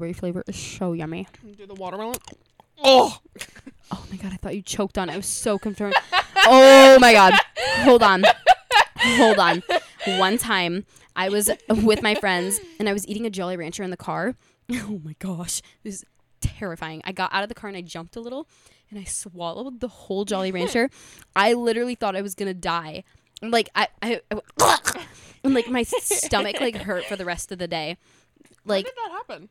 this strawberry flavor is so yummy. Do the watermelon. Oh, Oh my god, I thought you choked on it. I was so concerned. oh my god. Hold on. Hold on. One time I was with my friends and I was eating a Jolly Rancher in the car. Oh my gosh. It was terrifying. I got out of the car and I jumped a little and I swallowed the whole Jolly Rancher. I literally thought I was going to die. Like I, I, I and like my stomach like hurt for the rest of the day. Like How did that happen?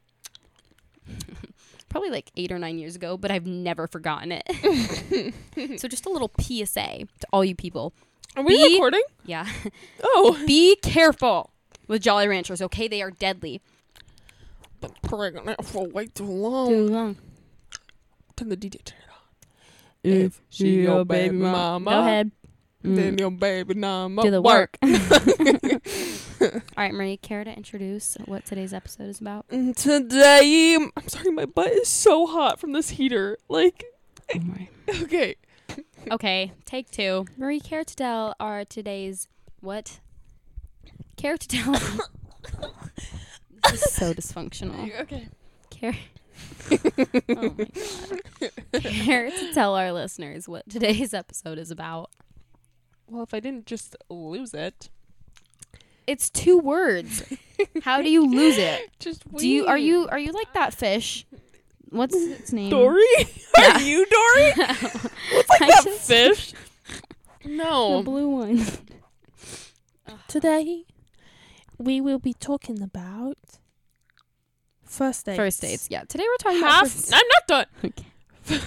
probably like eight or nine years ago, but I've never forgotten it. so just a little PSA to all you people. Are we Be- recording? Yeah. Oh, Be careful with Jolly Ranchers, okay? They are deadly. been pregnant for way too long. long. Turn the DJ turn it on. If she your baby mama, Go ahead. Then Mm, your baby mama do the work. all right, Marie, care to introduce what today's episode is about? Today, I'm sorry, my butt is so hot from this heater. Like, oh okay, Okay, take two. Marie, care to tell our today's what? Care to tell. this is so dysfunctional. okay. Care. oh my god. Care to tell our listeners what today's episode is about. Well, if I didn't just lose it, It's two words. How do you lose it? just Do you are you are you like that fish? What's its name? Dory? Are you Dory? What's like I that just- fish? The No. blue one. Today, we will be talking about first dates. First dates. Yeah. Today we're talking Half. about first I'm not done. Okay.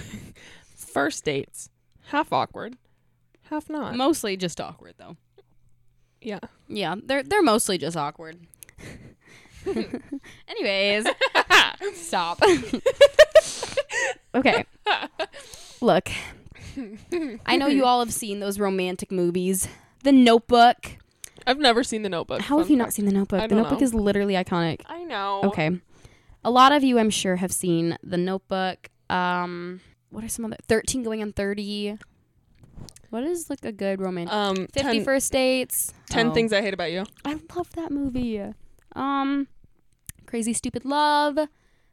First dates. Half awkward. Half not. mostly just awkward though. yeah. Yeah, they're they're mostly just awkward. Anyways, stop. okay. Look. I know you all have seen those romantic movies. The Notebook. I've never seen The Notebook. How have you not seen The Notebook? The Notebook know. is literally iconic. I know. Okay. A lot of you, I'm sure, have seen The Notebook. Um, what are some other? 13 Going on 30. What is like a good romantic? Um, 50 First Dates. 10 Oh. things I hate about you. I love that movie. Um, Crazy Stupid Love.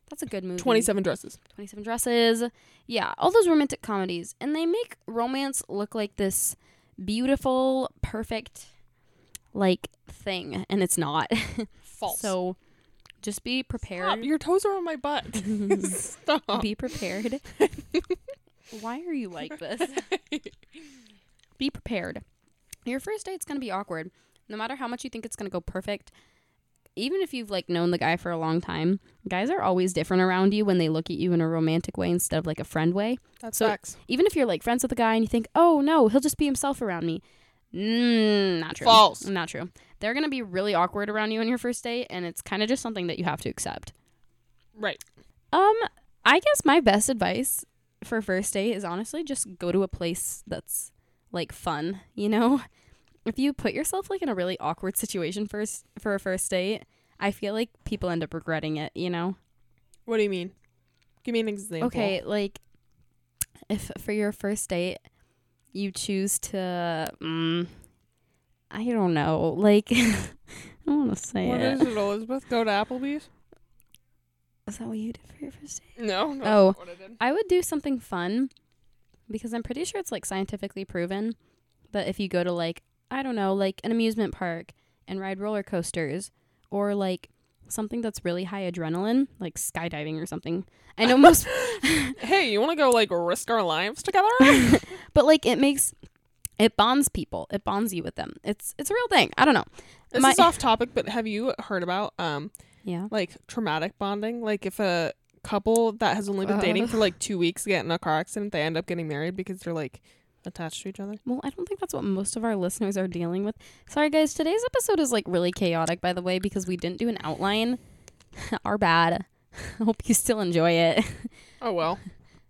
That's a good movie. 27 dresses. 27 Dresses. Yeah, all those romantic comedies. And they make romance look like this beautiful, perfect, like, thing. And it's not. False. so just be Stop. prepared. Your toes are on my butt. Stop. be prepared. Why are you like this? be prepared. Your first date's going to be awkward. No matter how much you think it's going to go perfect, even if you've like known the guy for a long time, guys are always different around you when they look at you in a romantic way instead of like a friend way. That's So- facts. Even if you're like friends with the guy and you think, "Oh no, he'll just be himself around me." Mm, not true. False. Not true. They're going to be really awkward around you on your first date and it's kind of just something that you have to accept. Right. Um, I guess my best advice for first date is honestly just go to a place that's like fun, you know? If you put yourself like in a really awkward situation first for a first date, I feel like people end up regretting it, you know? What do you mean? Give me an example. Okay, like if for your first date you choose to mm, I don't know, like I don't want to say What it. is it, Elizabeth? Go to Applebee's? Is that what you did for your first date? No. that's Oh. What I did. I would do something fun because I'm pretty sure it's like scientifically proven that if you go to like I don't know, like an amusement park and ride roller coasters or like something that's really high adrenaline, like skydiving or something. I know most Hey, you want to go like risk our lives together? but like it makes it bonds people. It bonds you with them. It's it's a real thing. I don't know. this My- is off topic, but have you heard about um Yeah. like traumatic bonding? Like if a couple that has only been dating Uh. for like two weeks get in a car accident, they end up getting married because they're like attached to each other. Well, I don't think that's what most of our listeners are dealing with. Sorry guys, today's episode is like really chaotic by the way because we didn't do an outline. our bad. I Hope you still enjoy it. Oh well.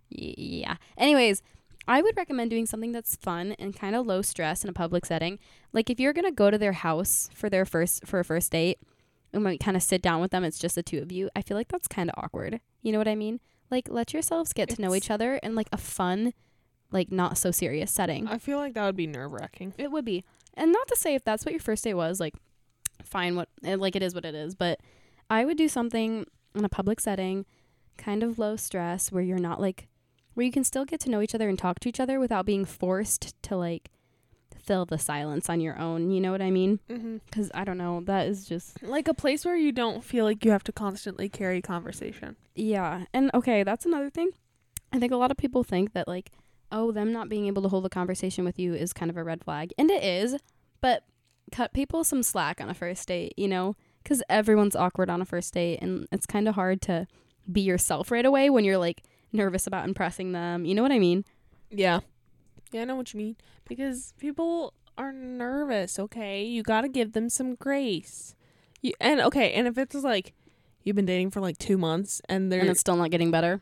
Yeah. Anyways, I would recommend doing something that's fun and kind of low stress in a public setting. Like if you're gonna go to their house for their first for a first date, and we kind of sit down with them, it's just the two of you. I feel like that's kind of awkward. You know what I mean? Like let yourselves get to know It's- each other in like a fun, like not so serious setting. I feel like that would be nerve wracking. It would be. And not to say if that's what your first date was, like, fine, what, eh, like, it is what it is. But I would do something in a public setting, kind of low stress, where you're not like, where you can still get to know each other and talk to each other without being forced to like fill the silence on your own. You know what I mean? Mm-hmm. Because I don't know. That is just Like a place where you don't feel like you have to constantly carry conversation. Yeah. And okay, that's another thing. I think a lot of people think that like, oh, them not being able to hold a conversation with you is kind of a red flag. And it is, but cut people some slack on a first date, you know? Cuz everyone's awkward on a first date and it's kind of hard to be yourself right away when you're like nervous about impressing them. You know what I mean? Yeah. Yeah, I know what you mean. Because people are nervous, okay? You got to give them some grace. You, and okay, and if it's like you've been dating for like 2 months and they're And it's still not getting better.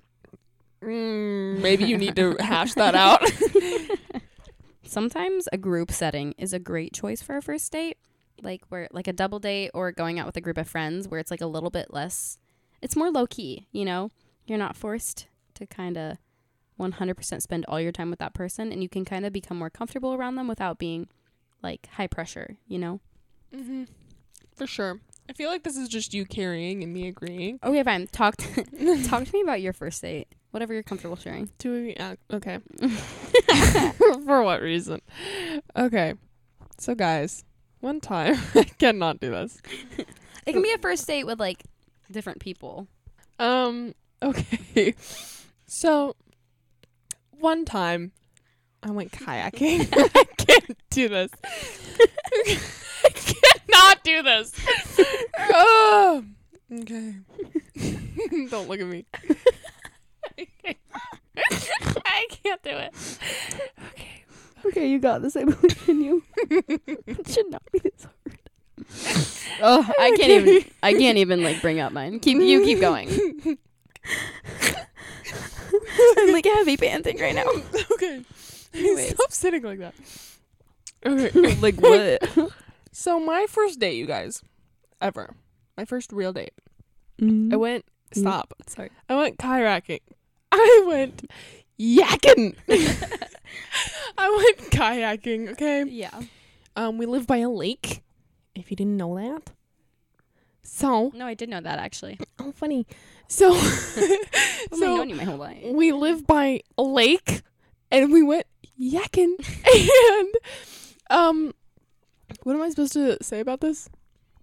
mm, maybe you need to hash that out. Sometimes a group setting is a great choice for a first date, like where like a double date or going out with a group of friends where it's like a little bit less it's more low key, you know? You're not forced to kind of 100% spend all your time with that person and you can kind of become more comfortable around them without being like high pressure, you know? mm-hmm. For sure. I feel like this is just you carrying and me agreeing. Okay, fine. Talk to, talk to me about your first date. Whatever you're comfortable sharing. Of you, uh, okay. For what reason? Okay. So, guys, one time, I cannot do this. It can be a first date with like different people. Um, okay. So, one time, I went kayaking. I can't do this. I cannot do this. oh, okay. Don't look at me. I can't do it. Okay. Okay, you got this. I believe in you. it should not be this hard. oh, I can't even. I can't even like bring up mine. Keep you keep going. I'm like heavy panting right now. okay. Anyways. Stop sitting like that. Okay. like what? So my first date, you guys, ever. My first real date. I I went Mm. stop. Sorry. I went kayaking. I went yakking. I went kayaking, okay? Yeah. Um we live by a lake. If you didn't know that. So, No, I did know that actually. oh funny. So so known you my whole life. we live by a lake and we went yakking and um what am I supposed to say about this?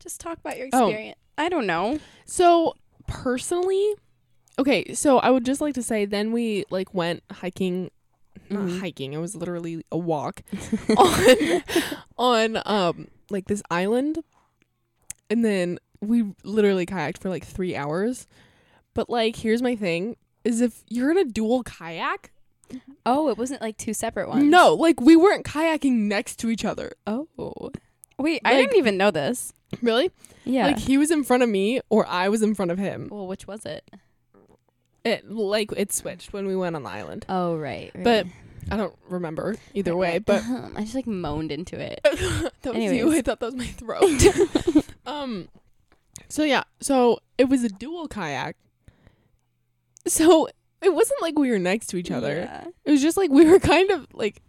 Just talk about your Oh. experience. I don't know. So personally, okay, so I would just like to say then we like went hiking not Mhm. hiking, it was literally a walk on on um like this island. And then we literally kayaked for like 3 hours. But like here's my thing is if you're in a dual kayak, Oh, it wasn't like two separate ones. no, like we weren't kayaking next to each other. Oh. Wait, I didn't even know this. Really? Yeah. Like he was in front of me or I was in front of him. well, which was it? It like it switched when we went on the island. Oh, right. right. But I don't remember either way, but I just like moaned into it. that was you. I thought that was my throat. um so yeah, so it was a dual kayak. So it wasn't like we were next to each other. Yeah. It was just like we were kind of like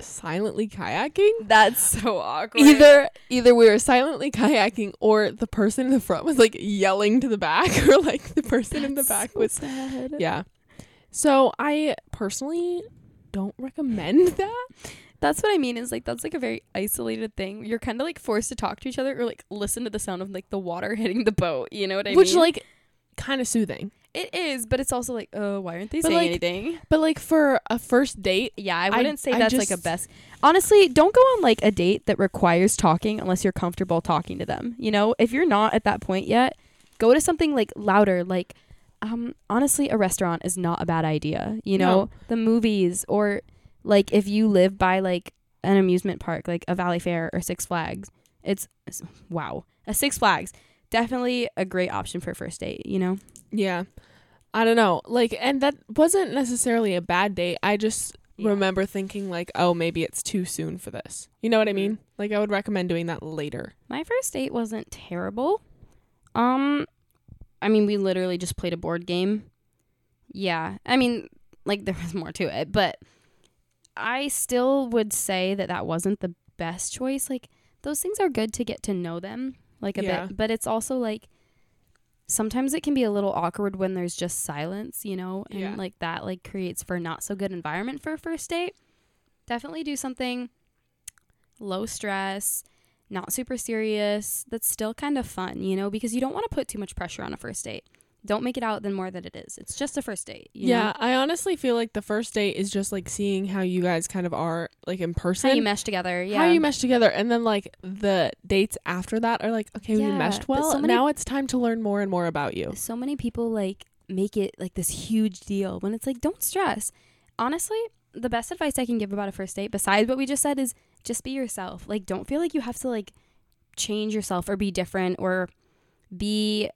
silently kayaking. That's so awkward. Either either we were silently kayaking or the person in the front was like yelling to the back or like the person in the back was sad. yeah. So I personally don't recommend that. That's what I mean. Is like that's like a very isolated thing. You're kind of like forced to talk to each other or like listen to the sound of like the water hitting the boat. You know what I Which mean? Which like kind of soothing. It is, but it's also like, oh, why aren't they But, saying like, anything? But like for a first date, Yeah, I I- wouldn't say I that's like a best. Honestly, don't go on like a date that requires talking unless you're comfortable talking to them. You know, if you're not at that point yet, go to something like louder. Like, um, honestly, a restaurant is not a bad idea. You know, No. the movies or like if you live by like an amusement park, like a Valleyfair or Six Flags, it's, it's wow, a Six Flags definitely a great option for a first date. You know, yeah. I don't know. Like and that wasn't necessarily a bad date. I just Yeah. remember thinking like, "Oh, maybe it's too soon for this." You know what I Mhm. mean? Like I would recommend doing that later. My first date wasn't terrible. Um I mean we literally just played a board game. Yeah. I mean like there was more to it, but I still would say that that wasn't the best choice. Like those things are good to get to know them like a Yeah. bit, but it's also like sometimes it can be a little awkward when there's just silence, you know, and Yeah. like that like creates for a not so good environment for a first date. Definitely do something low stress, not super serious, that's still kind of fun, you know, because you don't want to put too much pressure on a first date. Don't make it out than more than it is. It's just a first date. You yeah, know? I honestly feel like the first date is just like seeing how you guys kind of are like in person. How you mesh together. Yeah. How you mesh together, and then like the dates after that are like, okay, we meshed well. so many- now it's time to learn more and more about you. so many people like make it like this huge deal when it's like don't stress honestly the best advice i can give about a first date besides what we just said is just be yourself like don't feel like you have to like change yourself or be different or be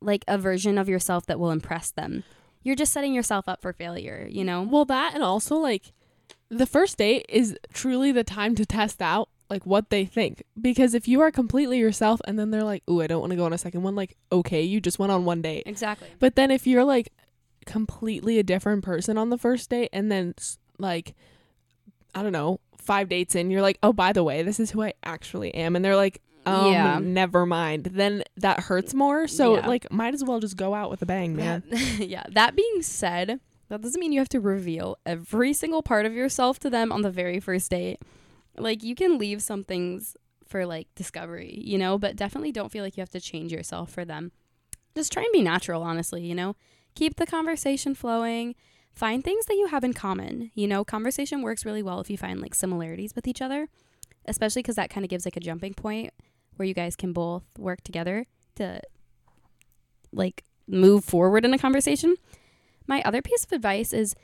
like a version of yourself that will impress them you're just setting yourself up for failure you know Well, that and also like the first date is truly the time to test out like what they think because if you are completely yourself and then they're like, "Ooh, I don't want to go on a second one," like, okay, you just went on one date. exactly But then if you're like completely a different person on the first date and then like I don't know, 5 dates in, you're like, "Oh, by the way, this is who I actually am." And they're like, um, Yeah. never mind. Then that hurts more. So Yeah. like might as well just go out with a bang, man. That- yeah. That being said, that doesn't mean you have to reveal every single part of yourself to them on the very first date. Like you can leave some things for like discovery, you know, but definitely don't feel like you have to change yourself for them. Just try and be natural, honestly, you know. Keep the conversation flowing. Find things that you have in common. You know, conversation works really well if you find like similarities with each other, especially because that kind of gives like a jumping point where you guys can both work together to like move forward in a conversation. My other piece of advice is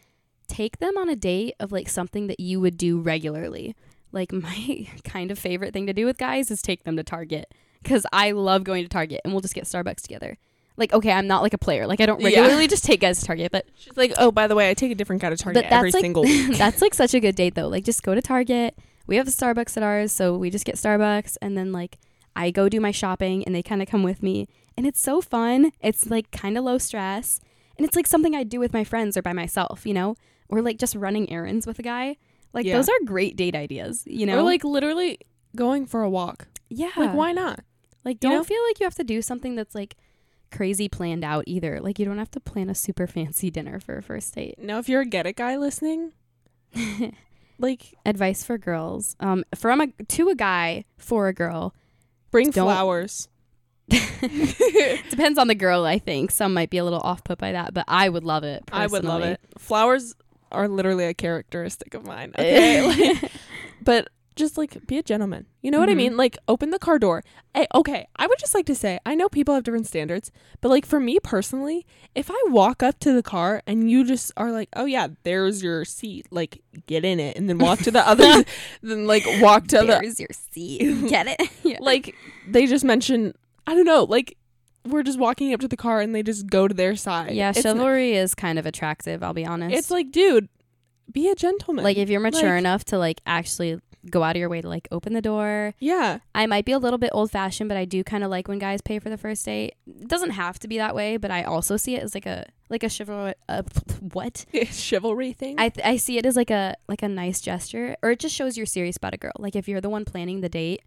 take them on a date of like something that you would do regularly. Like my kind of favorite thing to do with guys is take them to Target cuz I love going to Target and we'll just get Starbucks together. Like okay, I'm not like a player. Like I don't Yeah. regularly just take guys to Target, but She's like, "Oh, by the way, I take a different kind of target every like- single week." that's like such a good date though. Like just go to Target. We have the Starbucks at ours, so we just get Starbucks and then like I go do my shopping and they kind of come with me. And it's so fun. It's like kind of low stress. And it's like something I do with my friends or by myself, you know? Or like just running errands with a guy. Like Yeah. those are great date ideas, you know? Or like literally going for a walk. yeah. Like why not? Like don't know? feel like you have to do something that's like crazy planned out either. Like you don't have to plan a super fancy dinner for a first date. Now, if you're a get it guy listening, like advice for girls um from a to a guy for a girl bring Don't- flowers. depends on the girl i think some might be a little off put by that but i would love it I would love it. Flowers are literally a characteristic of mine. Okay, like, but just like be a gentleman. You know what I Mhm. mean? Like open the car door. Hey, okay, I would just like to say I know people have different standards, but like for me personally, if I walk up to the car and you just are like, "Oh yeah, there's your seat," like get in it, and then walk to the other, then like walk to the there's your seat get it yeah. like they just mention I don't know, like we're just walking up to the car and they just go to their side. yeah it's, chivalry is kind of attractive i'll be honest it's like, dude, be a gentleman. like if you're mature like- enough to like actually go out of your way to like open the door yeah, i might be a little bit old fashioned but i do kind of like when guys pay for the first date it doesn't have to be that way but i also see it as like a like a chivalry uh, what chivalry thing. I th- I see it as like a like a nice gesture, or it just shows you're serious about a girl. Like if you're the one planning the date,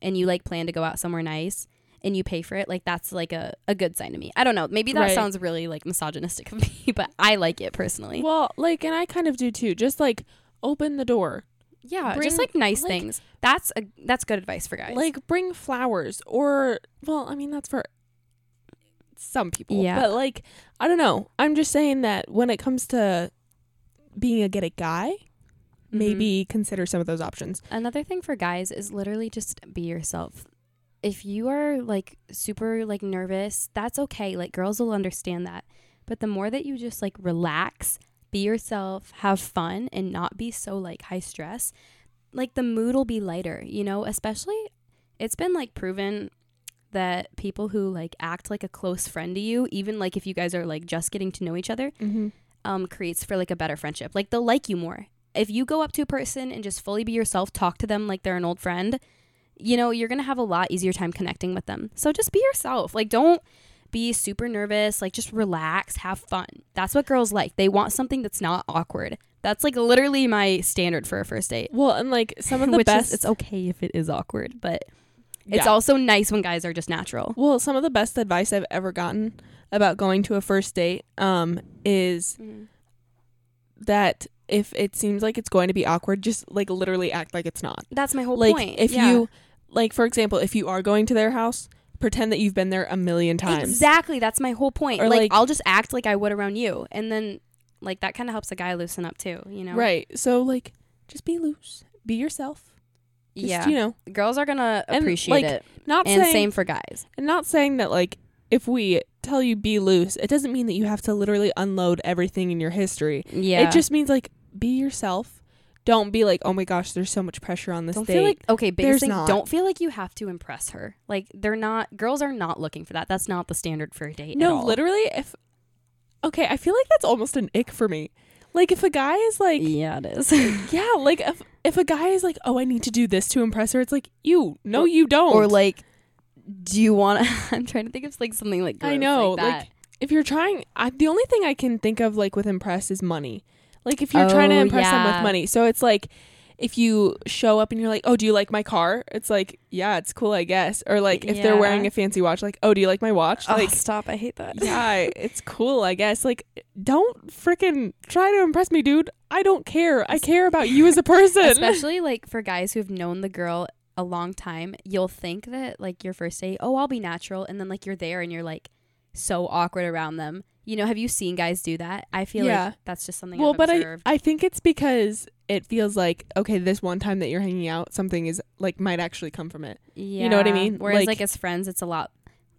and you like plan to go out somewhere nice, and you pay for it, like that's like a, a good sign to me. I don't know. Maybe that Right. sounds really like misogynistic of me, but I like it personally. well, like, and I kind of do too. Just like open the door, yeah, bring, just like nice like- things. That's a that's good advice for guys. like bring flowers, or well, I mean that's for some people. Yeah. but like I don't know. I'm just saying that when it comes to being a get it guy, Mhm. maybe consider some of those options. Another thing for guys is literally just be yourself. If you are like super like nervous, that's okay. Like girls will understand that. But the more that you just like relax, be yourself, have fun and not be so like high stress, like the mood will be lighter, you know, especially it's been like proven that people who like act like a close friend to you, even like if you guys are like just getting to know each other, Mm-hmm. um, creates for like a better friendship. Like they'll like you more. If you go up to a person and just fully be yourself, talk to them like they're an old friend, you know, you're gonna have a lot easier time connecting with them. So just be yourself. Like don't be super nervous. Like just relax, have fun. That's what girls like. They want something that's not awkward. That's like literally my standard for a first date. Well, and like some of the best is it's okay if it is awkward, but It's Yeah. also nice when guys are just natural. Well, some of the best advice I've ever gotten about going to a first date um is that if it seems like it's going to be awkward, just like literally act like it's not. That's my whole like point. if Yeah. you like for example, if you are going to their house, pretend that you've been there a million times. Exactly. That's my whole point. Or, like, like- I'll just act like I would around you, and then like that kind of helps a guy loosen up too. You know. Right. So like just be loose. Be yourself. Just, yeah. you know, Girls are gonna And, appreciate like, it, not and saying same for guys. and not saying that like if we tell you be loose, it doesn't mean that you have to literally unload everything in your history. Yeah. It just means like be yourself. Don't be like, oh my gosh, there's so much pressure on this don't date. feel like okay. Biggest thing. not. Don't feel like you have to impress her. Like they're not. Girls are not looking for that. That's not the standard for a date. at no, all. literally, if okay, I feel like that's almost an ick for me. Like if a guy is like, yeah, it is. yeah, like if if a guy is like, oh, I need to do this to impress her, it's like you, no, Or- you don't. or like, do you want? to I'm trying to think of like something like. I know, Like, like, if you're trying, I, the only thing I can think of like with impress is money. Like if you're trying to Oh, impress them with money, so it's like if you show up and you're like, oh, do you like my car? It's like, yeah, it's cool, I guess. Or like if they're wearing a fancy watch, like, oh, do you like my watch? like, stop! I hate that. yeah, it's cool, I guess. Like, don't freaking try to impress me, dude. I don't care. I care about you as a person. especially like for guys who've known the girl a long time you'll think that like your first date oh i'll be natural and then like you're there and you're like so awkward around them you know have you seen guys do that i feel Yeah. like that's just something well, I've but I, observed. I think it's because it feels like okay, this one time that you're hanging out, something is like might actually come from it. yeah. you know what I mean? whereas like, Like- as friends it's a lot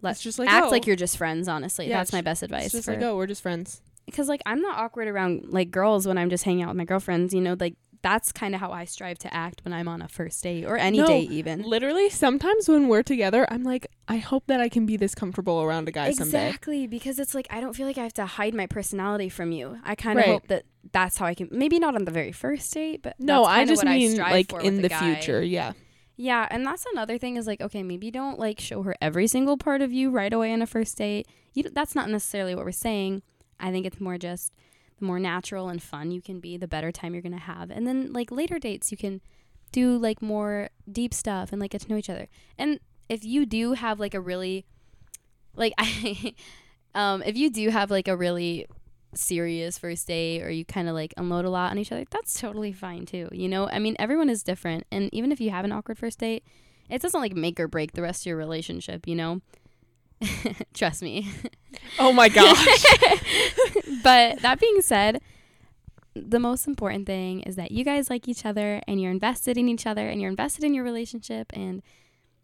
less It's just like act oh, like you're just friends honestly Yeah, that's my best It's advice just for, like oh, we're just friends. because like i'm not awkward around like girls when i'm just hanging out with my girlfriends you know like that's kind of how i strive to act when i'm on a first date or any No, date even Literally, sometimes when we're together, I'm like, I hope that I can be this comfortable around a guy someday. Exactly, because it's like I don't feel like I have to hide my personality from you. I kind of Right. hope that that's how I can. Maybe not on the very first date, but No, that's I just what mean strive like in the guy. future. Yeah. Yeah, and that's another thing is like okay, maybe don't like show her every single part of you right away on a first date. You that's not necessarily what we're saying. I think it's more just the more natural and fun you can be, the better time you're gonna have, and then like later dates you can do like more deep stuff and like get to know each other. And if you do have like a really like I um if you do have like a really serious first date or you kind of like unload a lot on each other, that's totally fine too. You know, I mean, everyone is different, and even if you have an awkward first date, it doesn't like make or break the rest of your relationship. You know, trust me. Oh my gosh. but that being said, the most important thing is that you guys like each other and you're invested in each other and you're invested in your relationship and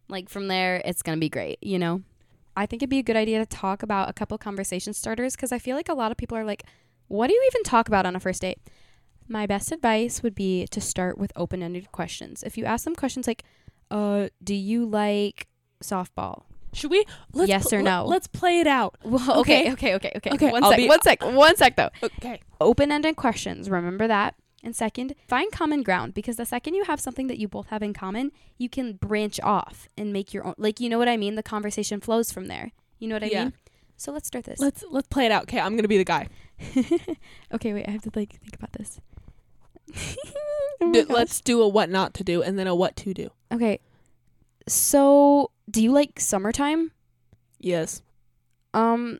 like from there it's going to be great, you know. I think it'd be a good idea to talk about a couple conversation starters cuz I feel like a lot of people are like what do you even talk about on a first date? My best advice would be to start with open-ended questions. If you ask them questions like uh do you like softball? Should we? Let's Yes pl- or no? Let's play it out. Well, Okay. okay, okay, okay, okay. One sec, be- one sec, one sec though. Okay. open-ended questions remember that and second find common ground because the second you have something that you both have in common you can branch off and make your own like you know what i mean the conversation flows from there you know what i Yeah. mean so let's start this Let's let's play it out. Okay, I'm gonna be the guy. okay wait i have to like think about this Oh let's do a what not to do and then a what to do. okay so do you like summertime Yes. um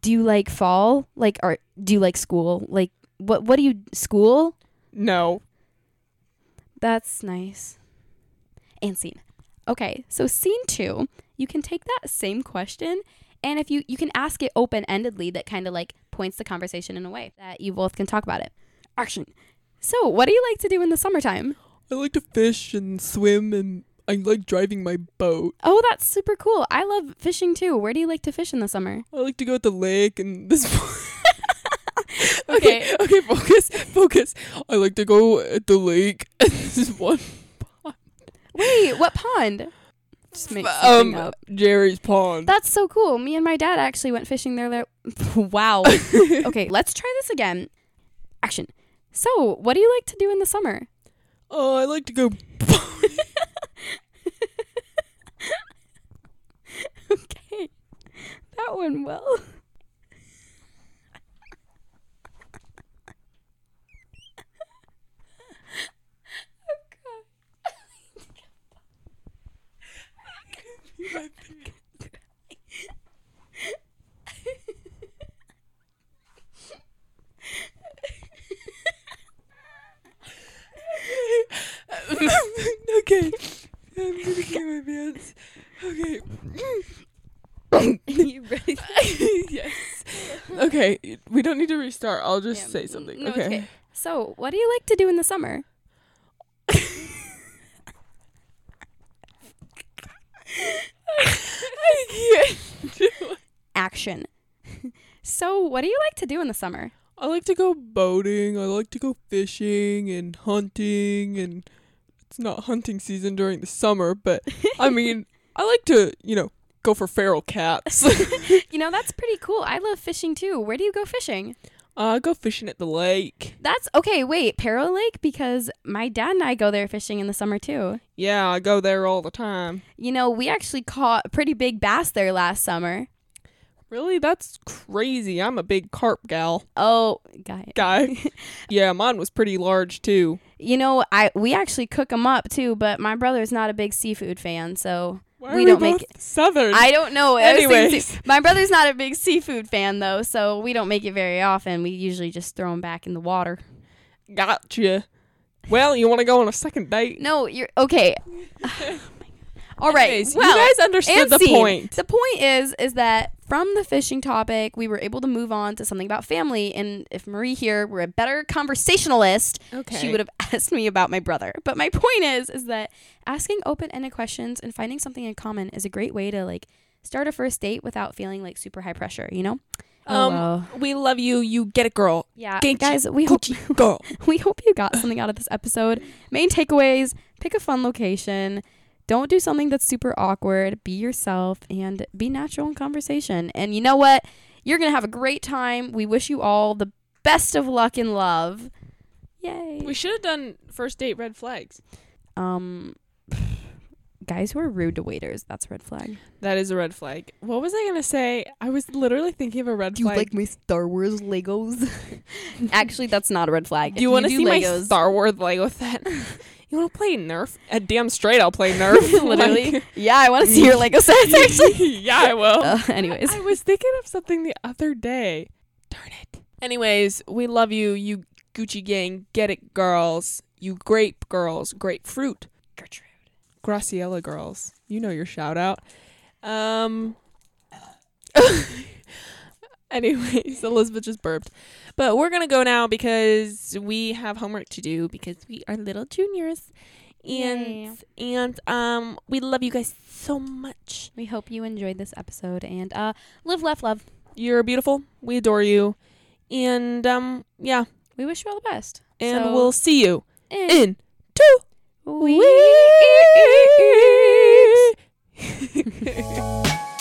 do you like fall like or do you like school like what what do you school No. That's nice. And scene. Okay, so scene two, you can take that same question and if you you can ask it open endedly that kind of like points the conversation in a way that you both can talk about it. Action. So, what do you like to do in the summertime? I like to fish and swim and I like driving my boat. Oh, that's super cool. I love fishing too. Where do you like to fish in the summer? I like to go at the lake and this Okay. okay, okay, focus, focus. I like to go at the lake and this is one pond. Wait, what pond? Just make something um up. Jerry's pond. That's so cool. Me and my dad actually went fishing there. there. wow. okay, let's try this again. Action. So, what do you like to do in the summer? oh, I like to go okay. That went well. okay. I'm gonna get my pants. Okay. you ready? yes. Okay. We don't need to restart. I'll just Yeah, say mm, something. no, okay. okay. So, what do you like to do in the summer? I can't do it. Action. so, what do you like to do in the summer? I like to go boating. I like to go fishing and hunting and it's not hunting season during the summer, but I mean, I like to, you know, go for feral cats. You know, that's pretty cool. I love fishing too. Where do you go fishing? Uh, go fishing at the lake. That's okay. Wait, Peril Lake? Because my dad and I go there fishing in the summer too. Yeah, I go there all the time. You know, we actually caught a pretty big bass there last summer. Really? That's crazy. I'm a big carp gal Oh, guy. guy. yeah, mine was pretty large too. You know, I we actually cook them up too, but my brother's not a big seafood fan, so Why We don't make- southern. I don't know. Anyways. my brother's not a big seafood fan though, so we don't make it very often. We usually just throw them back in the water. Gotcha. Well, you want to go on a second date? No, you're okay. All right. Anyways, well, you guys understood the scene. point. The point is, is that from the fishing topic, we were able to move on to something about family. And if Marie here were a better conversationalist, Okay. she would have asked me about my brother. But my point is, is that asking open-ended questions and finding something in common is a great way to like start a first date without feeling like super high pressure. You know? Um, well. we love you. You get it, girl. yeah, guys, we hope Girl. we hope you got something out of this episode. Main takeaways: pick a fun location. Don't do something that's super awkward. Be yourself and be natural in conversation. And you know what? You're going to have a great time. We wish you all the best of luck in love. Yay. We should have done first date red flags. um guys who are rude to waiters, that's a red flag. That is a red flag. What was I gonna say? I was literally thinking of a red flag. Do you like my Star Wars Legos? Actually, that's not a red flag. do you want want to see my Star Wars Lego set? you want to play Nerf? Uh, damn straight, I'll play Nerf. Literally. Like- yeah, I want to see your Lego sets actually. yeah, I will. Uh, anyways. I was thinking of something the other day. Darn it. Anyways, we love you, you Gucci gang. Get it, girls. You grape girls. Grapefruit. Gertrude. Graciela girls. You know your shout out. Um. Anyways, Elizabeth just burped. But we're going to go now because we have homework to do because we are little juniors. And and um we love you guys so much. We hope you enjoyed this episode and uh live, laugh, love. You're beautiful. We adore you. And um yeah, We wish you all the best. and So, we'll see you in in two we- weeks.